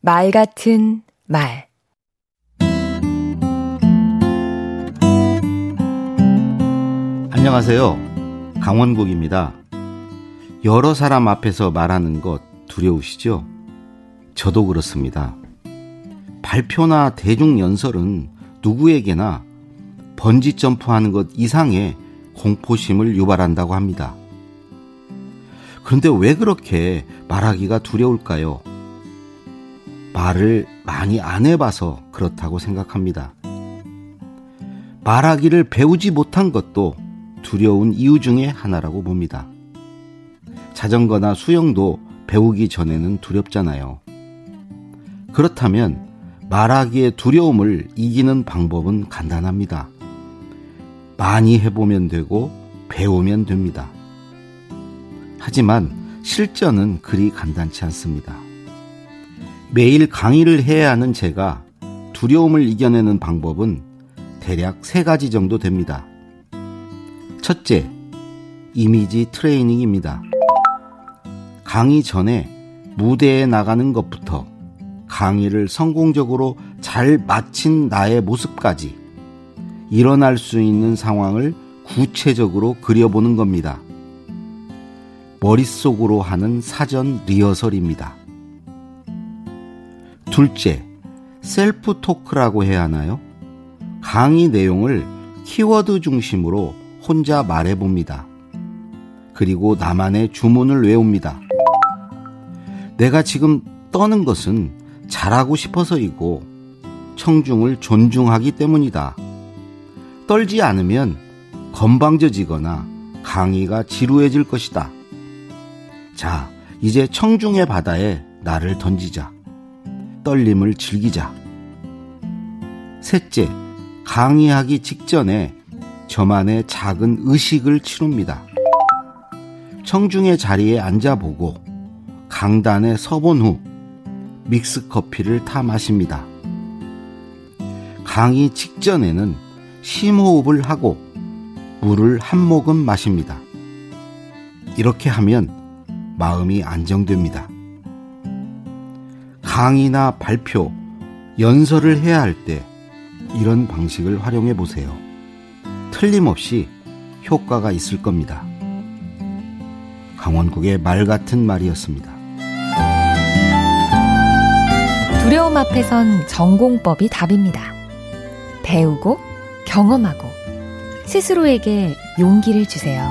말 같은 말 안녕하세요. 강원국입니다. 여러 사람 앞에서 말하는 것 두려우시죠? 저도 그렇습니다. 발표나 대중 연설은 누구에게나 번지 점프하는 것 이상의 공포심을 유발한다고 합니다. 그런데 왜 그렇게 말하기가 두려울까요? 말을 많이 안 해봐서 그렇다고 생각합니다. 말하기를 배우지 못한 것도 두려운 이유 중의 하나라고 봅니다. 자전거나 수영도 배우기 전에는 두렵잖아요. 그렇다면 말하기의 두려움을 이기는 방법은 간단합니다. 많이 해보면 되고 배우면 됩니다. 하지만 실전은 그리 간단치 않습니다. 매일 강의를 해야 하는 제가 두려움을 이겨내는 방법은 대략 세 가지 정도 됩니다. 첫째, 이미지 트레이닝입니다. 강의 전에 무대에 나가는 것부터 강의를 성공적으로 잘 마친 나의 모습까지 일어날 수 있는 상황을 구체적으로 그려보는 겁니다. 머릿속으로 하는 사전 리허설입니다. 둘째, 셀프 토크라고 해야 하나요? 강의 내용을 키워드 중심으로 혼자 말해봅니다. 그리고 나만의 주문을 외웁니다. 내가 지금 떠는 것은 잘하고 싶어서이고 청중을 존중하기 때문이다. 떨지 않으면 건방져지거나 강의가 지루해질 것이다. 자, 이제 청중의 바다에 나를 던지자. 떨림을 즐기자. 셋째, 강의하기 직전에 저만의 작은 의식을 치룹니다. 청중의 자리에 앉아보고 강단에 서본 후 믹스 커피를 타 마십니다. 강의 직전에는 심호흡을 하고 물을 한 모금 마십니다. 이렇게 하면 마음이 안정됩니다. 강의나 발표, 연설을 해야 할 때 이런 방식을 활용해 보세요. 틀림없이 효과가 있을 겁니다. 강원국의 말 같은 말이었습니다. 두려움 앞에선 전공법이 답입니다. 배우고 경험하고 스스로에게 용기를 주세요.